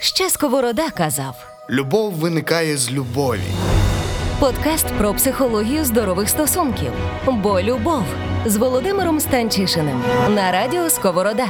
Ще Сковорода казав. Любов виникає з любові. Подкаст про психологію здорових стосунків. Бо любов з Володимиром Станчишиним на радіо Сковорода.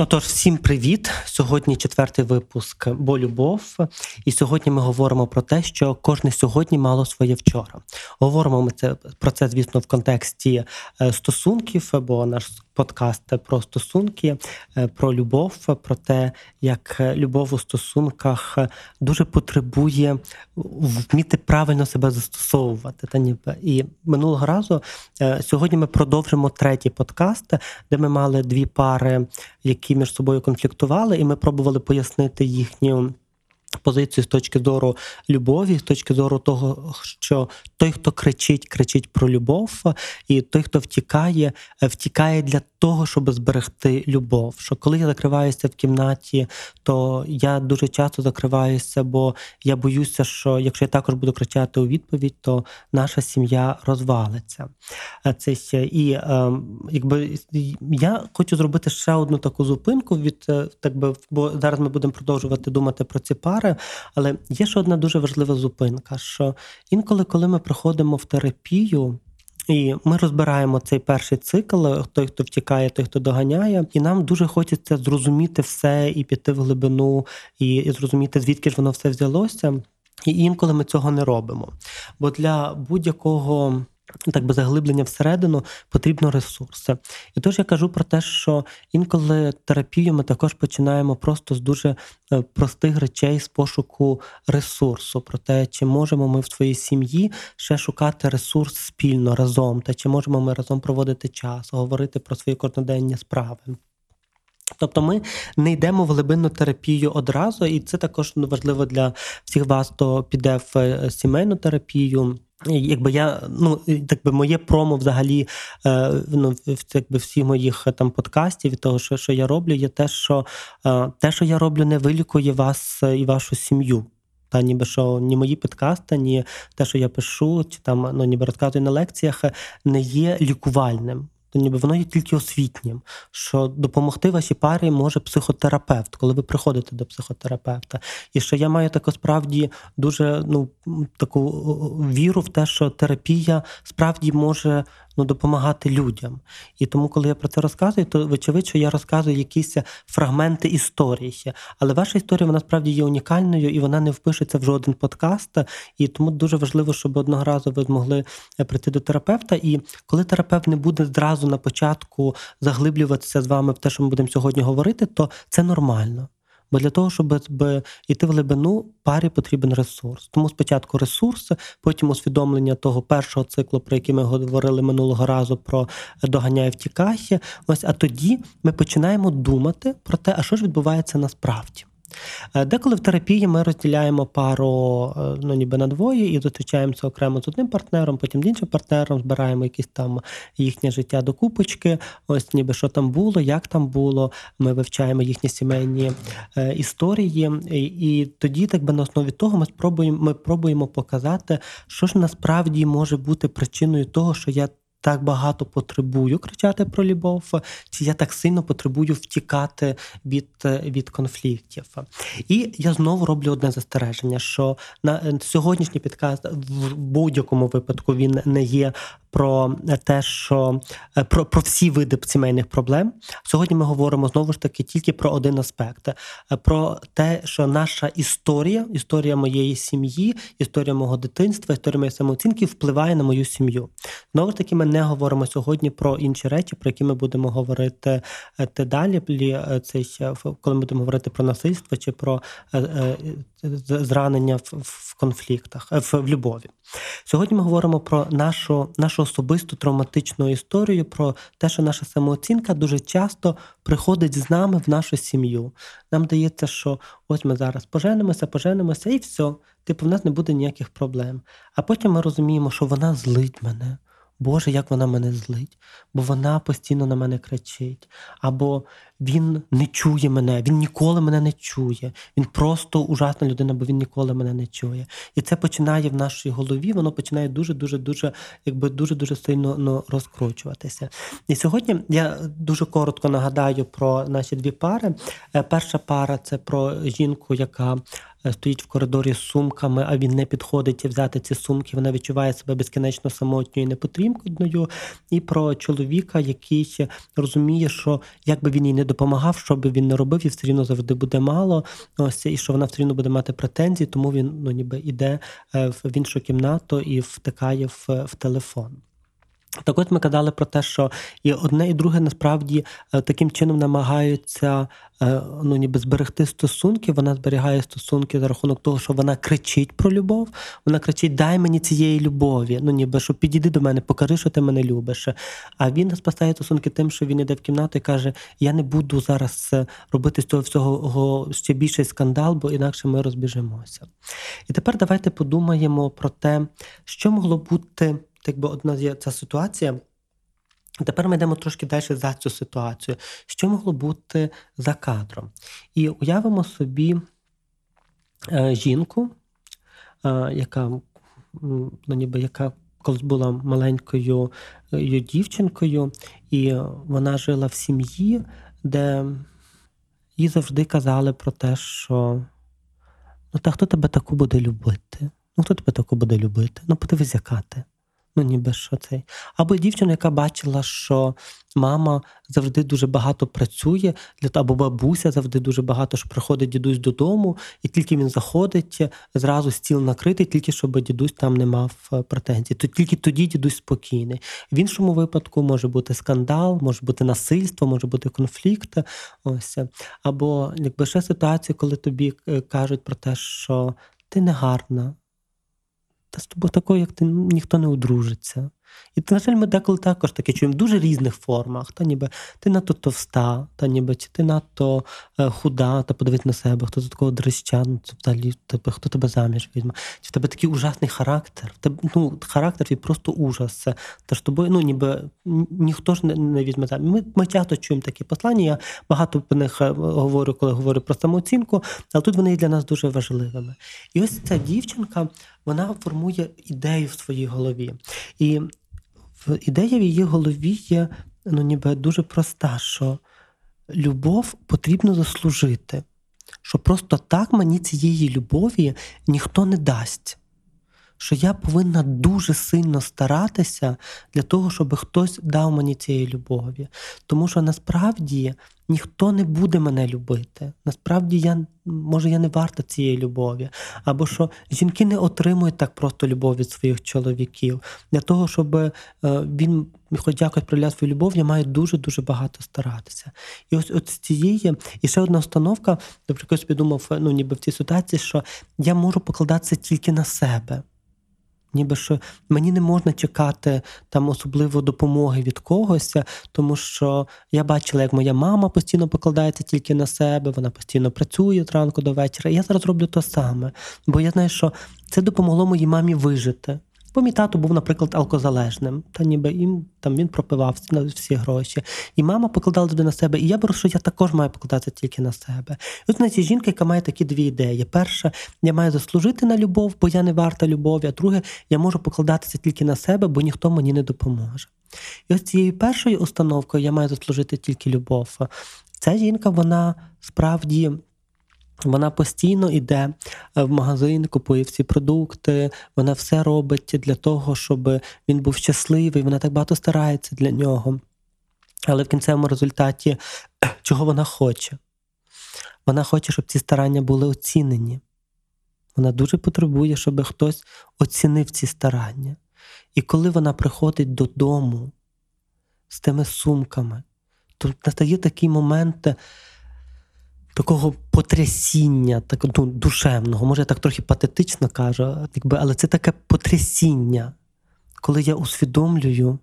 Отож, всім привіт! Сьогодні четвертий випуск Бо любов. І сьогодні ми говоримо про те, що кожне сьогодні мало своє вчора. Говоримо ми це про це, звісно, в контексті е, стосунків, бо наш подкаст про стосунки, е, про любов, про те, як любов у стосунках дуже потребує вміти правильно себе застосовувати. Та ніби і минулого разу е, сьогодні ми продовжимо третій подкаст, де ми мали дві пари, які між собою конфліктували, і ми пробували пояснити їхню. Позицію з точки зору любові, з точки зору того, що той, хто кричить, кричить про любов, і той, хто втікає, втікає для того, щоб зберегти любов. Що коли я закриваюся в кімнаті, то я дуже часто закриваюся, бо я боюся, що якщо я також буду кричати у відповідь, то наша сім'я розвалиться. Це ще і ем, якби я хочу зробити ще одну таку зупинку від е, так би, бо зараз ми будемо продовжувати думати про ці пари. Але є ще одна дуже важлива зупинка: що інколи, коли ми приходимо в терапію. І ми розбираємо цей перший цикл, той, хто втікає, той, хто доганяє, і нам дуже хочеться зрозуміти все і піти в глибину, і зрозуміти, звідки ж воно все взялося. І інколи ми цього не робимо. Бо для будь-якого так би заглиблення всередину потрібно ресурси. І тож я кажу про те, що інколи терапію ми також починаємо просто з дуже е, простих речей з пошуку ресурсу, про те, чи можемо ми в своїй сім'ї ще шукати ресурс спільно разом, та чи можемо ми разом проводити час, говорити про свої кожноденні справи. Тобто ми не йдемо в глибинну терапію одразу, і це також важливо для всіх вас, хто піде в е, сімейну терапію. Якби я ну так би моє промо взагалі е, ну якби всіх моїх е, там подкастів і того, що що я роблю, є те, що е, те, що я роблю, не вилікує вас і вашу сім'ю. Та ніби що ні мої підкасти, ні те, що я пишу, чи там ну ніби розказую на лекціях, не є лікувальним то ніби воно є тільки освітнім, що допомогти вашій парі може психотерапевт, коли ви приходите до психотерапевта. І що я маю таку справді дуже ну таку віру в те, що терапія справді може ну, допомагати людям. І тому, коли я про це розказую, то вочевидь, що я розказую якісь фрагменти історії. Але ваша історія вона справді є унікальною і вона не впишеться в жоден подкаст. І тому дуже важливо, щоб одного разу ви змогли е, прийти до терапевта. І коли терапевт не буде зразу на початку заглиблюватися з вами в те, що ми будемо сьогодні говорити, то це нормально. Бо для того, щоб йти в глибину, парі потрібен ресурс. Тому спочатку ресурси, потім усвідомлення того першого циклу, про який ми говорили минулого разу, про доганяє втікає. Ось а тоді ми починаємо думати про те, а що ж відбувається насправді. Е, деколи в терапії ми розділяємо пару е, ну, ніби на двоє і зустрічаємося окремо з одним партнером, потім з іншим партнером, збираємо якісь там їхнє життя до купочки, ось ніби що там було, як там було. Ми вивчаємо їхні сімейні е, історії, і, і тоді, так би на основі того, ми спробуємо ми пробуємо показати, що ж насправді може бути причиною того, що я так багато потребую кричати про любов, чи я так сильно потребую втікати від від конфліктів. І я знову роблю одне застереження: що на сьогоднішній підкаст в будь-якому випадку він не є про те, що е, про про всі види сімейних проблем. Сьогодні ми говоримо знову ж таки тільки про один аспект: е, про те, що наша історія, історія моєї сім'ї, історія мого дитинства, історія моєї самооцінки впливає на мою сім'ю. Знову ж таки, ми не говоримо сьогодні про інші речі, про які ми будемо говорити е, те далі. Цей коли ми будемо говорити про насильство чи про зранення в конфліктах, в любові. Сьогодні ми говоримо про нашу нашу особисту травматичну історію, про те, що наша самооцінка дуже часто приходить з нами в нашу сім'ю. Нам дається, що ось ми зараз поженимося, поженимося, і все. Типу, в нас не буде ніяких проблем. А потім ми розуміємо, що вона злить мене. Боже, як вона мене злить, бо вона постійно на мене кричить. Або він не чує мене, він ніколи мене не чує. Він просто ужасна людина, бо він ніколи мене не чує. І це починає в нашій голові, воно починає дуже, дуже, дуже, якби дуже дуже сильно ну, розкручуватися. І сьогодні я дуже коротко нагадаю про наші дві пари. Е, перша пара це про жінку, яка Е, стоїть в коридорі з сумками, а він не підходить і взяти ці сумки. Вона відчуває себе безкінечно самотньою і непотрібною. І про чоловіка, який розуміє, що як би він їй не допомагав, що би він не робив, і все рівно завжди буде мало. Ось і що вона все рівно буде мати претензії, тому він ну ніби іде е, в іншу кімнату і втикає в, в телефон. Так от ми казали про те, що і одне, і друге насправді е, таким чином намагаються е, ну, ніби зберегти стосунки. Вона зберігає стосунки за рахунок того, що вона кричить про любов. Вона кричить: Дай мені цієї любові. Ну ніби що підійди до мене, покажи, що ти мене любиш. А він спасає стосунки тим, що він йде в кімнату і каже: Я не буду зараз е, робити з цього всього ще більший скандал, бо інакше ми розбіжимося. І тепер давайте подумаємо про те, що могло бути якби одна є ця ситуація. Тепер ми йдемо трошки далі за цю ситуацію. Що могло бути за кадром? І уявимо собі е, жінку, е, яка ну, ніби яка колись була маленькою е, дівчинкою, і вона жила в сім'ї, де їй завжди казали про те, що ну та хто тебе таку буде любити? Ну хто тебе таку буде любити? Ну подивись, яка ти. Ну, ніби що цей. Або дівчина, яка бачила, що мама завжди дуже багато працює, або бабуся завжди дуже багато, що приходить дідусь додому, і тільки він заходить, зразу стіл накритий, тільки щоб дідусь там не мав е, претензій. То тільки тоді дідусь спокійний. В іншому випадку може бути скандал, може бути насильство, може бути конфлікт. Ось. Або якби ще ситуація, коли тобі е, кажуть про те, що ти не гарна. Та з тобою такою, як ти ніхто не одружиться. І, на жаль, ми деколи також таке чуємо в дуже різних формах. Та ніби ти надто товста, та ніби чи ти надто е, худа, та подивись на себе, хто за такого дрища, ну, взагалі тебе, хто тебе заміж візьме. Чи в тебе такий ужасний характер? В тебе, ну, Характер твій просто ужас. Це, та ж тобою, ну ніби ніхто ж не, не візьме заміж. Ми, ми часто чуємо такі послання. Я багато по них е, говорю, коли говорю про самооцінку, але тут вони є для нас дуже важливими. І ось ця дівчинка вона формує ідею в своїй голові. І ідея в її голові є ну, ніби дуже проста, що любов потрібно заслужити, що просто так мені цієї любові ніхто не дасть. Що я повинна дуже сильно старатися для того, щоб хтось дав мені цієї любові. Тому що насправді ніхто не буде мене любити. Насправді, я може я не варта цієї любові. Або що жінки не отримують так просто любов від своїх чоловіків. Для того, щоб е, він хоч якось проявляв свою любов, я маю дуже-дуже багато старатися. І ось от з цієї, і ще одна установка, наприклад, я думав, ну ніби в цій ситуації, що я можу покладатися тільки на себе. Ніби що мені не можна чекати там особливо допомоги від когось, тому що я бачила, як моя мама постійно покладається тільки на себе, вона постійно працює зранку до вечора. І я зараз роблю те саме, бо я знаю, що це допомогло моїй мамі вижити. Бо мій тато був, наприклад, алкозалежним, та ніби їм там він пропивав всі гроші. І мама покладала туди на себе. І я беру, що я також маю покладатися тільки на себе. І от ця жінка, яка має такі дві ідеї: перша, я маю заслужити на любов, бо я не варта любові. А друге, я можу покладатися тільки на себе, бо ніхто мені не допоможе. І ось цією першою установкою я маю заслужити тільки любов. Ця жінка, вона справді. Вона постійно йде е, в магазин, купує всі продукти, вона все робить для того, щоб він був щасливий. Вона так багато старається для нього. Але в кінцевому результаті, чого вона хоче? Вона хоче, щоб ці старання були оцінені. Вона дуже потребує, щоб хтось оцінив ці старання. І коли вона приходить додому з тими сумками, то настає такий момент такого потрясіння, так, ну, душевного, може я так трохи патетично кажу, якби, але це таке потрясіння, коли я усвідомлюю,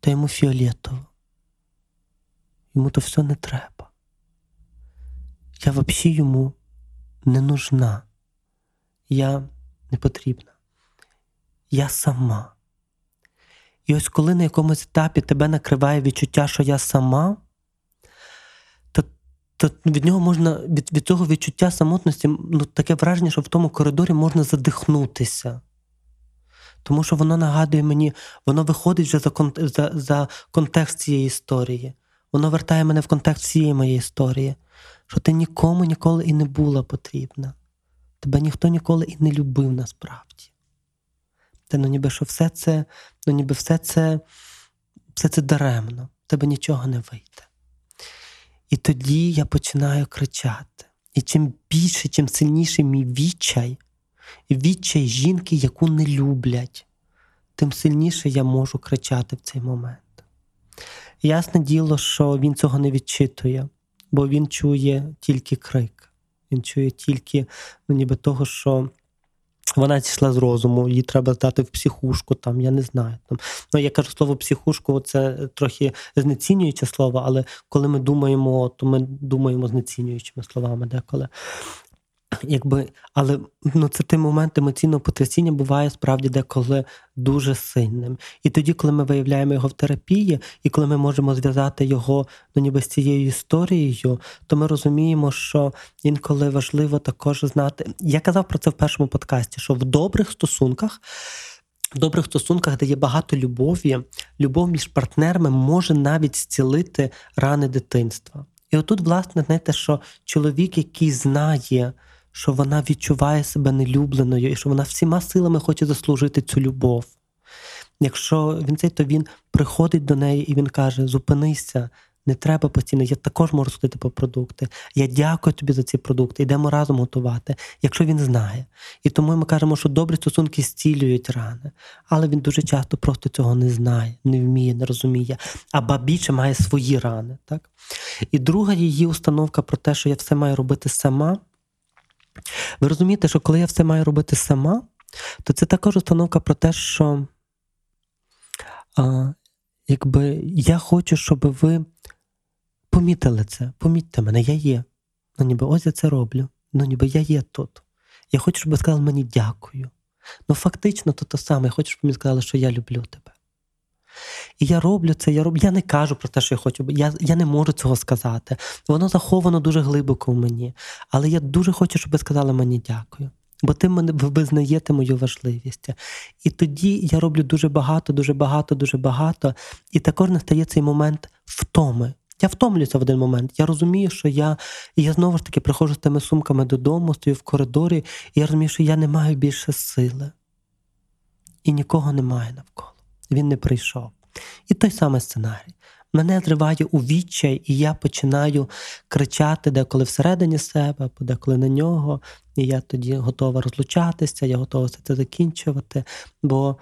то йому фіолетово. Йому то все не треба. Я взагалі йому не нужна. Я не потрібна. Я сама. І ось коли на якомусь етапі тебе накриває відчуття, що я сама, то від нього можна, від від цього відчуття самотності, ну таке враження, що в тому коридорі можна задихнутися. Тому що воно нагадує мені, воно виходить вже за за, за контекст цієї історії. Воно вертає мене в контекст всієї моєї історії, що ти нікому ніколи і не була потрібна. Тебе ніхто ніколи і не любив насправді. Та ну ніби що все це, ну ніби все це все це даремно, тебе нічого не вийде. І тоді я починаю кричати. І чим більше, чим сильніший мій відчай, відчай жінки, яку не люблять, тим сильніше я можу кричати в цей момент. Ясне діло, що він цього не відчитує, бо він чує тільки крик. Він чує тільки ну, ніби того, що вона зійшла з розуму, її треба здати в психушку, там, я не знаю. Там. Ну, Я кажу слово психушку, це трохи знецінююче слово, але коли ми думаємо, то ми думаємо знецінюючими словами деколи. Якби, Але ну, це той момент емоційного потрясіння буває справді деколи дуже сильним. І тоді, коли ми виявляємо його в терапії, і коли ми можемо зв'язати його ну, ніби з цією історією, то ми розуміємо, що інколи важливо також знати. Я казав про це в першому подкасті: що в добрих стосунках. В добрих стосунках, де є багато любові, любов між партнерами може навіть зцілити рани дитинства. І отут, власне, знаєте, що чоловік, який знає, що вона відчуває себе нелюбленою і що вона всіма силами хоче заслужити цю любов. Якщо він цей, то він приходить до неї і він каже: Зупинися, не треба постійно, я також можу судити по продукти. Я дякую тобі за ці продукти, йдемо разом готувати, якщо він знає. І тому ми кажемо, що добрі стосунки зцілюють рани, але він дуже часто просто цього не знає, не вміє, не розуміє, а більше має свої рани. Так? І друга її установка про те, що я все маю робити сама. Ви розумієте, що коли я все маю робити сама, то це також установка про те, що а, якби я хочу, щоб ви помітили це, помітьте мене, я є. Ну, ніби ось я це роблю. Ну, ніби я є тут. Я хочу, щоб ви сказали мені дякую. Ну, фактично, то те саме. Я хочу, щоб мені сказали, що я люблю тебе. І я роблю це, я роблю. Я не кажу про те, що я хочу, я я не можу цього сказати. Воно заховано дуже глибоко в мені. Але я дуже хочу, щоб ви сказали мені дякую. Бо ти мене ви визнаєте мою важливість. І тоді я роблю дуже багато, дуже багато, дуже багато. І також настає цей момент втоми. Я втомлююся в один момент. Я розумію, що я і я знову ж таки приходжу з тими сумками додому, стою в коридорі, і я розумію, що я не маю більше сили. І нікого немає навколо. Він не прийшов. І той самий сценарій. Мене зриває у відчай, і я починаю кричати деколи всередині себе, деколи на нього. І я тоді готова розлучатися, я готова все це закінчувати. Бо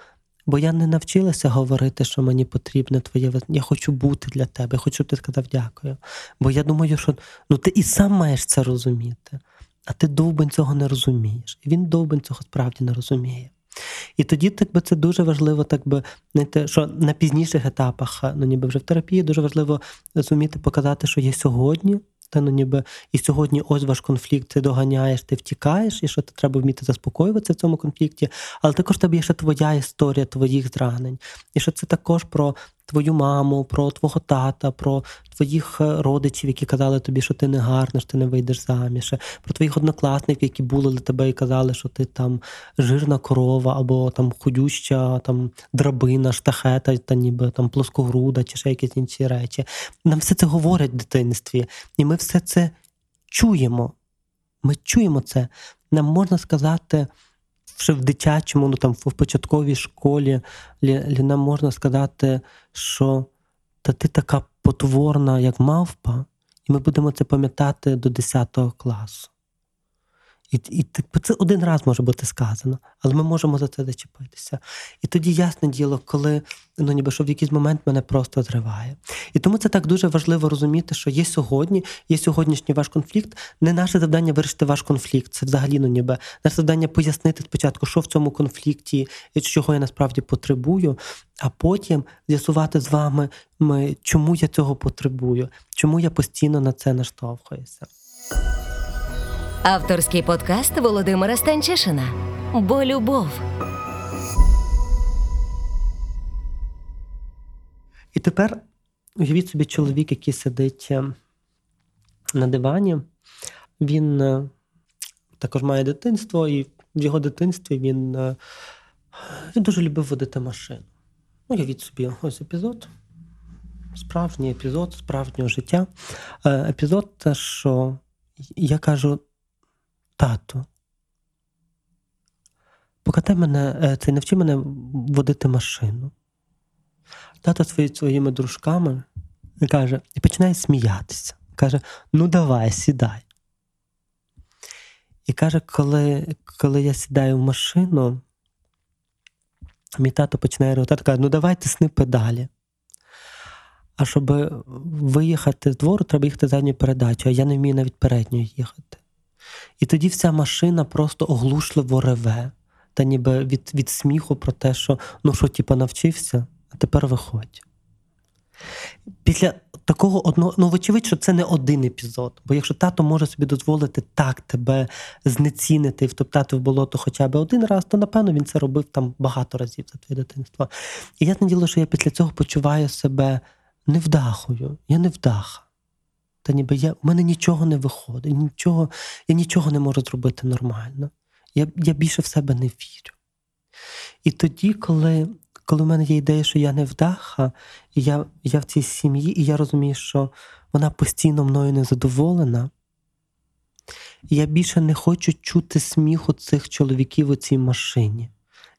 бо я не навчилася говорити, що мені потрібне твоє Я хочу бути для тебе, я хочу, щоб ти сказав дякую. Бо я думаю, що ну ти і сам маєш це розуміти, а ти довбень цього не розумієш. І він довбень цього справді не розуміє. І тоді так би це дуже важливо, так би знаєте, що на пізніших етапах, ну ніби вже в терапії, дуже важливо зуміти показати, що є сьогодні. Та ну ніби і сьогодні ось ваш конфлікт, ти доганяєш, ти втікаєш, і що ти треба вміти заспокоюватися в цьому конфлікті, але також тебе є ще твоя історія твоїх зранень. І що це також про твою маму, про твого тата, про твоїх е, родичів, які казали тобі, що ти не гарна, що ти не вийдеш заміж, про твоїх однокласників, які були тебе і казали, що ти там жирна корова, або там худюща, там драбина, штахета, та ніби там плоскогруда, чи ще якісь інші речі. Нам все це говорять в дитинстві, і ми все це чуємо. Ми чуємо це. Нам можна сказати вже в дитячому, ну там в початковій школі нам можна сказати, що та ти така потворна, як мавпа, і ми будемо це пам'ятати до 10 класу. І і це один раз може бути сказано, але ми можемо за це зачепитися. І тоді ясне діло, коли ну ніби що в якийсь момент мене просто зриває. І тому це так дуже важливо розуміти, що є сьогодні, є сьогоднішній ваш конфлікт. Не наше завдання вирішити ваш конфлікт. Це взагалі ну ніби наше завдання пояснити спочатку, що в цьому конфлікті і чого я насправді потребую, а потім з'ясувати з вами, чому я цього потребую, чому я постійно на це наштовхуюся. Авторський подкаст Володимира Станчишина. Бо любов. І тепер уявіть собі чоловік, який сидить е, на дивані, він е, також має дитинство, і в його дитинстві він, е, він дуже любив водити машину. Ну, Уявіть собі ось епізод. Справжній епізод справжнього життя. Епізод, що я кажу: тату, покатай мене, е, це навчи мене водити машину. Тато свої, своїми дружками каже, і починає сміятися. Каже: ну давай, сідай. І каже, коли, коли я сідаю в машину, мій тато починає реготати, каже, ну давай тисни педалі. А щоб виїхати з двору, треба їхати задньою передачу, а я не вмію навіть передньою їхати. І тоді вся машина просто оглушливо реве, та ніби від, від сміху про те, що ну що, типу, навчився, а тепер виходь. Після такого одного, ну, вочевидь, що це не один епізод. Бо якщо тато може собі дозволити так тебе знецінити і втоптати в болото хоча б один раз, то напевно він це робив там багато разів за твоє дитинство. І я діло, що я після цього почуваю себе невдахою. Я невдаха. Та ніби я, у мене нічого не виходить, нічого, я нічого не можу зробити нормально. Я я більше в себе не вірю. І тоді, коли коли в мене є ідея, що я невдаха, і я я в цій сім'ї, і я розумію, що вона постійно мною незадоволена, і я більше не хочу чути сміху цих чоловіків у цій машині.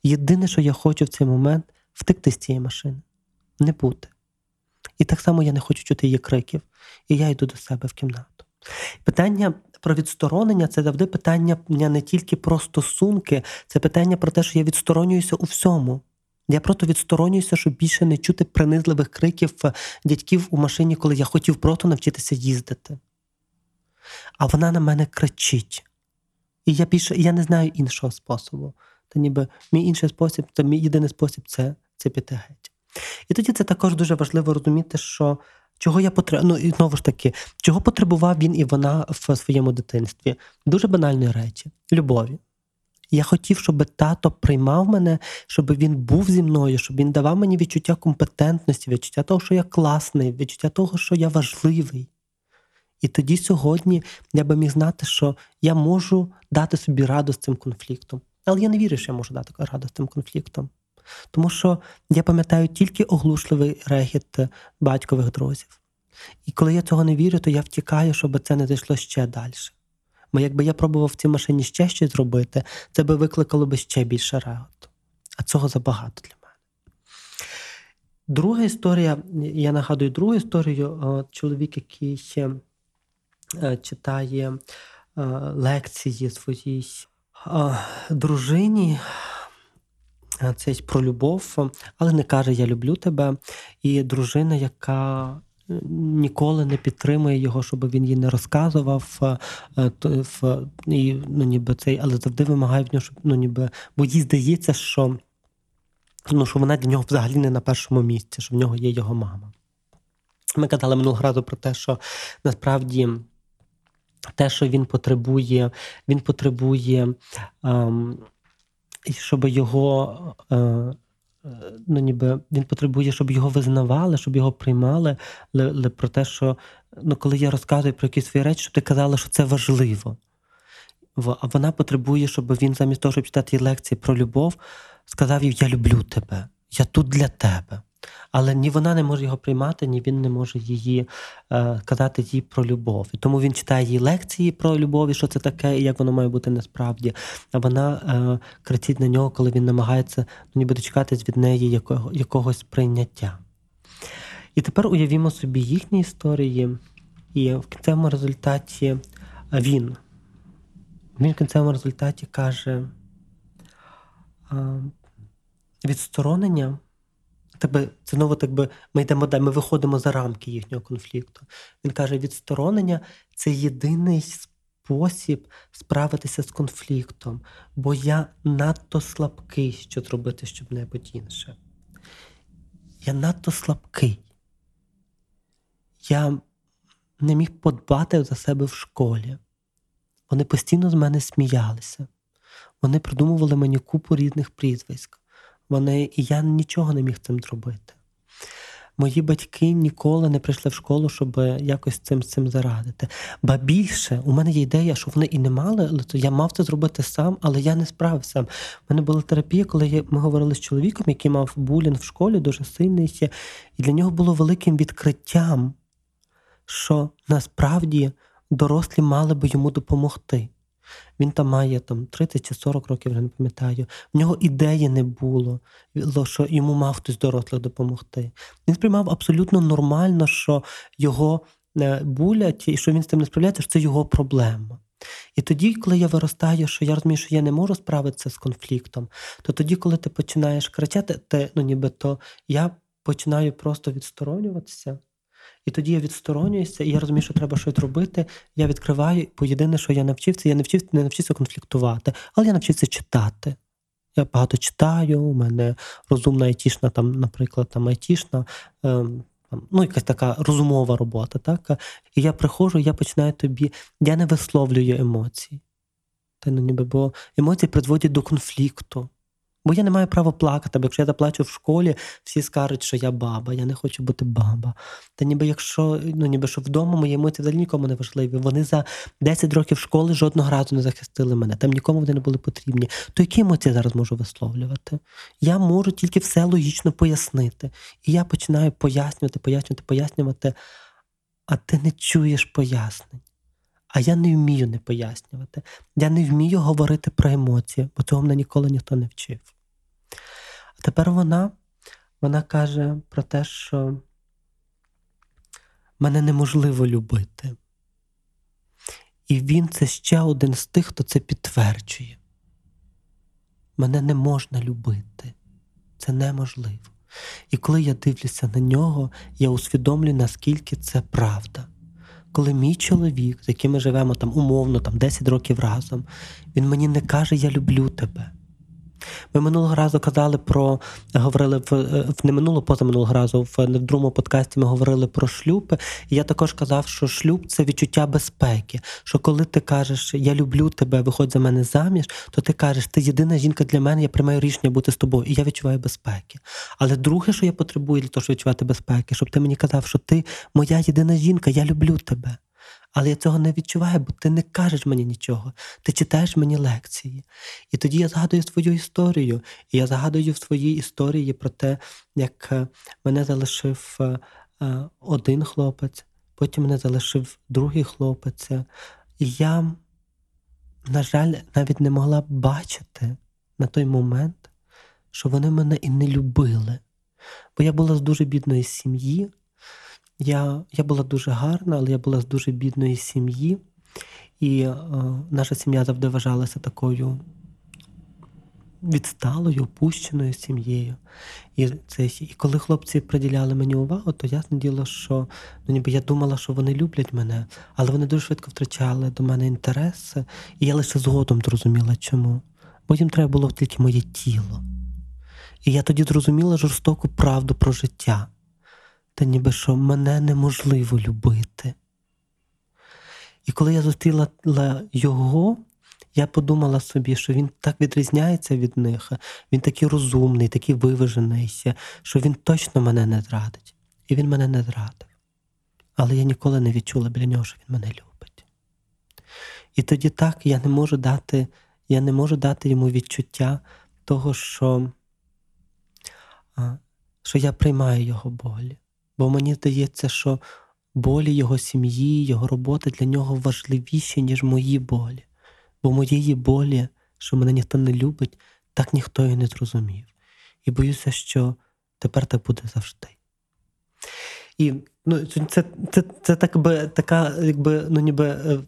Єдине, що я хочу в цей момент, втекти з цієї машини, не бути. І так само я не хочу чути її криків, і я йду до себе в кімнату. Питання про відсторонення це завжди питання не тільки про стосунки, це питання про те, що я відсторонююся у всьому. Я просто відсторонююся, щоб більше не чути принизливих криків дядьків у машині, коли я хотів просто навчитися їздити. А вона на мене кричить. І я більше я не знаю іншого способу. Та ніби мій інший спосіб, це мій єдиний спосіб це, це піти геть. І тоді це також дуже важливо розуміти, що чого я потребую, ну і знову ж таки, чого потребував він і вона в своєму дитинстві? Дуже банальні речі любові. Я хотів, щоб тато приймав мене, щоб він був зі мною, щоб він давав мені відчуття компетентності, відчуття того, що я класний, відчуття того, що я важливий. І тоді сьогодні я би міг знати, що я можу дати собі раду з цим конфліктом. Але я не вірю, що я можу дати раду з цим конфліктом. Тому що я пам'ятаю тільки оглушливий регіт батькових друзів. І коли я цього не вірю, то я втікаю, щоб це не зайшло ще далі. Бо якби я пробував в цій машині ще щось зробити, це би викликало би ще більше реготу. А цього забагато для мене. Друга історія, я нагадую другу історію. Чоловік, який е, читає е, лекції своїй е, дружині. Це про любов, але не каже Я люблю тебе. І дружина, яка ніколи не підтримує його, щоб він їй не розказував, е, і, ну, ніби цей, але завжди вимагає в нього, щоб ну, ніби, бо їй здається, що ну, що вона для нього взагалі не на першому місці, що в нього є його мама. Ми казали минулого разу про те, що насправді. Те, що він потребує, він потребує, ем, щоб його е, Е, ну ніби він потребує, щоб його визнавали, щоб його приймали, але, про те, що ну, коли я розказую про якісь свої речі, щоб ти казала, що це важливо. А вона потребує, щоб він замість того, щоб читати лекції про любов, сказав їй: Я люблю тебе, я тут для тебе. Але ні вона не може його приймати, ні він не може її е, казати їй про любов. І тому він читає їй лекції про любов, і що це таке, і як воно має бути насправді. А вона е, кричить на нього, коли він намагається ну, ніби дочекатись від неї якого, якогось прийняття. І тепер уявімо собі їхні історії, і в кінцевому результаті він. Він в кінцевому результаті каже е, відсторонення би, це знову так би ми йдемо далі, ми виходимо за рамки їхнього конфлікту. Він каже: відсторонення це єдиний спосіб справитися з конфліктом, бо я надто слабкий, щоб зробити щоб небудь інше. Я надто слабкий. Я не міг подбати за себе в школі. Вони постійно з мене сміялися. Вони придумували мені купу різних прізвиськ. Вони, І я нічого не міг цим зробити. мої батьки ніколи не прийшли в школу, щоб якось цим цим зарадити. Ба більше у мене є ідея, що вони і не мали, я мав це зробити сам, але я не справився. У мене була терапія, коли ми говорили з чоловіком, який мав булінг в школі, дуже сильний, і для нього було великим відкриттям, що насправді дорослі мали би йому допомогти. Він там має там 30 чи 40 років, вже не пам'ятаю. В нього ідеї не було, що йому мав хтось дорослих допомогти. Він сприймав абсолютно нормально, що його е, булять і що він з тим не справляється, що це його проблема. І тоді, коли я виростаю, що я розумію, що я не можу справитися з конфліктом, то тоді, коли ти починаєш кричати, ти, ну ніби то я починаю просто відсторонюватися. І тоді я відсторонююся, і я розумію, що треба щось робити. Я відкриваю, бо єдине, що я навчився, я навчився, не навчився конфліктувати, але я навчився читати. Я багато читаю, у мене розумна айтішна, там, наприклад, там айтішна, ем, ну, якась така розумова робота. Так? І я приходжу, я починаю тобі, я не висловлюю емоцій. Та, ну, ніби, Бо емоції призводять до конфлікту. Бо я не маю права плакати, бо якщо я заплачу в школі, всі скажуть, що я баба, я не хочу бути баба. Та ніби якщо ну ніби що вдома мої емоції взагалі нікому не важливі. Вони за 10 років школи жодного разу не захистили мене, там нікому вони не були потрібні. То які емоції зараз можу висловлювати? Я можу тільки все логічно пояснити. І я починаю пояснювати, пояснювати, пояснювати, а ти не чуєш пояснень. А я не вмію не пояснювати. Я не вмію говорити про емоції, бо цього мене ніколи ніхто не вчив. Тепер вона вона каже про те, що мене неможливо любити. І він це ще один з тих, хто це підтверджує. Мене не можна любити. Це неможливо. І коли я дивлюся на нього, я усвідомлюю, наскільки це правда коли мій чоловік, з яким ми живемо там умовно там 10 років разом, він мені не каже Я люблю тебе. Ми минулого разу казали про говорили в, в не минуло позаминулого разу, в, в другому подкасті ми говорили про шлюб. І я також казав, що шлюб це відчуття безпеки. Що коли ти кажеш Я люблю тебе, виходь за мене заміж, то ти кажеш, ти єдина жінка для мене, я приймаю рішення бути з тобою, і я відчуваю безпеки. Але друге, що я потребую для того, щоб відчувати безпеки, щоб ти мені казав, що ти моя єдина жінка, я люблю тебе. Але я цього не відчуваю, бо ти не кажеш мені нічого. Ти читаєш мені лекції. І тоді я згадую свою історію. І я згадую в своїй історії про те, як е, мене залишив е, е, один хлопець, потім мене залишив другий хлопець. І я, на жаль, навіть не могла бачити на той момент, що вони мене і не любили. Бо я була з дуже бідної сім'ї. Я я була дуже гарна, але я була з дуже бідної сім'ї, і е, наша сім'я завжди вважалася такою відсталою, опущеною сім'єю. І це, і коли хлопці приділяли мені увагу, то ясне діло, що ну, ніби я думала, що вони люблять мене, але вони дуже швидко втрачали до мене інтерес, і я лише згодом зрозуміла, чому. Бо їм треба було тільки моє тіло. І я тоді зрозуміла жорстоку правду про життя та ніби що мене неможливо любити. І коли я зустріла його, я подумала собі, що він так відрізняється від них, він такий розумний, такий виважений, що він точно мене не зрадить. І він мене не зрадив. Але я ніколи не відчула біля нього, що він мене любить. І тоді так я не можу дати, я не можу дати йому відчуття того, що, що я приймаю його болі. Бо мені здається, що болі його сім'ї, його роботи для нього важливіші, ніж мої болі. Бо моєї болі, що мене ніхто не любить, так ніхто і не зрозумів. І боюся, що тепер так буде завжди. І ну, це це, це так би, така, якби, ну, ніби е,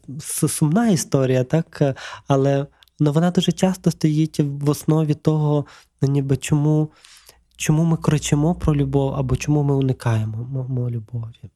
сумна історія, так? але ну, вона дуже часто стоїть в основі того, ну, ніби чому чому ми кричимо про любов або чому ми уникаємо любові.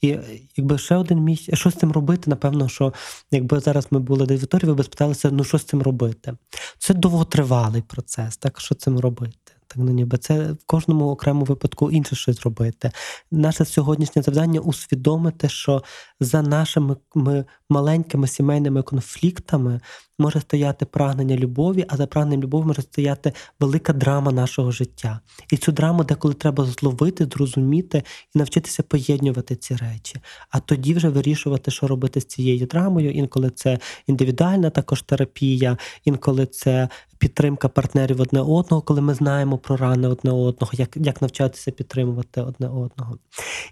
І якби ще один місць, що з цим робити, напевно, що якби зараз ми були до аудиторії, ви б спиталися, ну що з цим робити? Це довготривалий процес, так що цим робити? Так, ну ніби це в кожному окремому випадку інше щось робити. Наше сьогоднішнє завдання усвідомити, що за нашими ми маленькими сімейними конфліктами може стояти прагнення любові, а за прагненням любові може стояти велика драма нашого життя. І цю драму деколи треба зловити, зрозуміти і навчитися поєднувати ці речі. А тоді вже вирішувати, що робити з цією драмою. Інколи це індивідуальна також терапія, інколи це підтримка партнерів одне одного, коли ми знаємо про рани одне одного, як як навчатися підтримувати одне одного.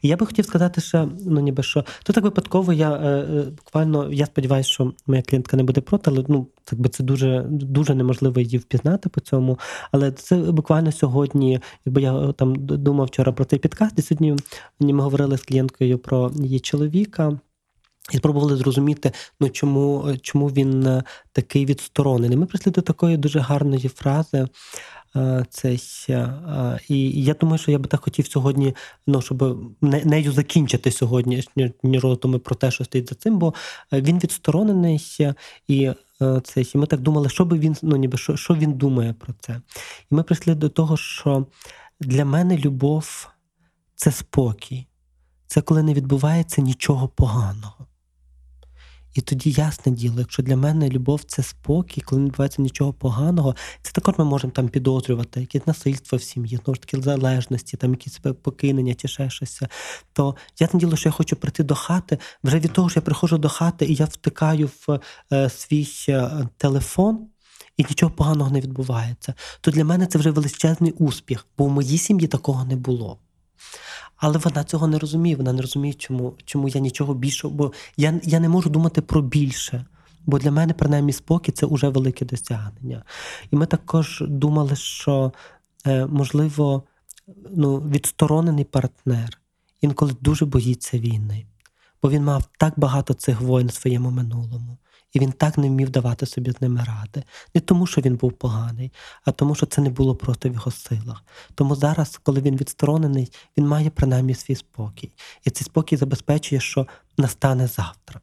І я би хотів сказати, що ну ніби що то так випадково. Я е, е, буквально я сподіваюся, що моя клієнтка не буде проти, але ну так би це дуже дуже неможливо її впізнати по цьому. Але це буквально сьогодні, якби я там думав вчора про цей підкаст, і сьогодні ми говорили з клієнткою про її чоловіка. І спробували зрозуміти, ну чому чому він е, такий відсторонений. Ми прийшли до такої дуже гарної фрази. Е, цей, е, І я думаю, що я би так хотів сьогодні, ну, щоб нею закінчити сьогоднішні роздуми про те, що стоїть за цим, бо він відсторонений, і це, і ми так думали, що би він ну, ніби що, що він думає про це. І ми прийшли до того, що для мене любов це спокій, це коли не відбувається нічого поганого. І тоді ясне діло, якщо для мене любов це спокій, коли не відбувається нічого поганого, це також ми можемо там підозрювати, якесь насильство в сім'ї, знову ж таки залежності, там якісь покинення чи ще щось. То ясне діло, що я хочу прийти до хати. Вже від того, що я приходжу до хати і я втикаю в е, свій е, телефон. І нічого поганого не відбувається, то для мене це вже величезний успіх, бо в моїй сім'ї такого не було. Але вона цього не розуміє. Вона не розуміє, чому чому я нічого більшого, бо я я не можу думати про більше. Бо для мене, принаймні, спокій це вже велике досягнення. І ми також думали, що, е, можливо, ну, відсторонений партнер інколи дуже боїться війни, бо він мав так багато цих воїн в своєму минулому. І він так не вмів давати собі з ними ради. Не тому, що він був поганий, а тому, що це не було просто в його силах. Тому зараз, коли він відсторонений, він має принаймні свій спокій. І цей спокій забезпечує, що настане завтра.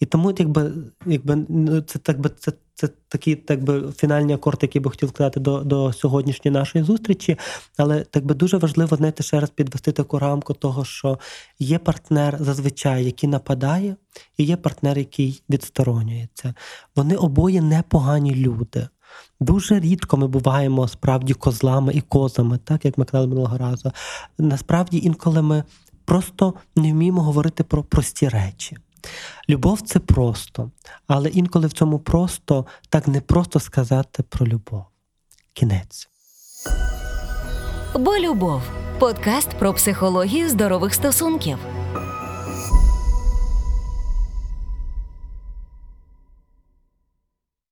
І тому, якби, якби ну, це так би це. Це такий так би фінальний акорд, який би хотів сказати до до сьогоднішньої нашої зустрічі. Але так би дуже важливо знаєте, ще раз підвести таку рамку того, що є партнер зазвичай, який нападає, і є партнер, який відсторонюється. Вони обоє непогані люди. Дуже рідко ми буваємо справді козлами і козами, так як ми казали минулого разу. Насправді, інколи ми просто не вміємо говорити про прості речі. Любов це просто, але інколи в цьому просто так не просто сказати про любов. Кінець. Бо любов подкаст про психологію здорових стосунків.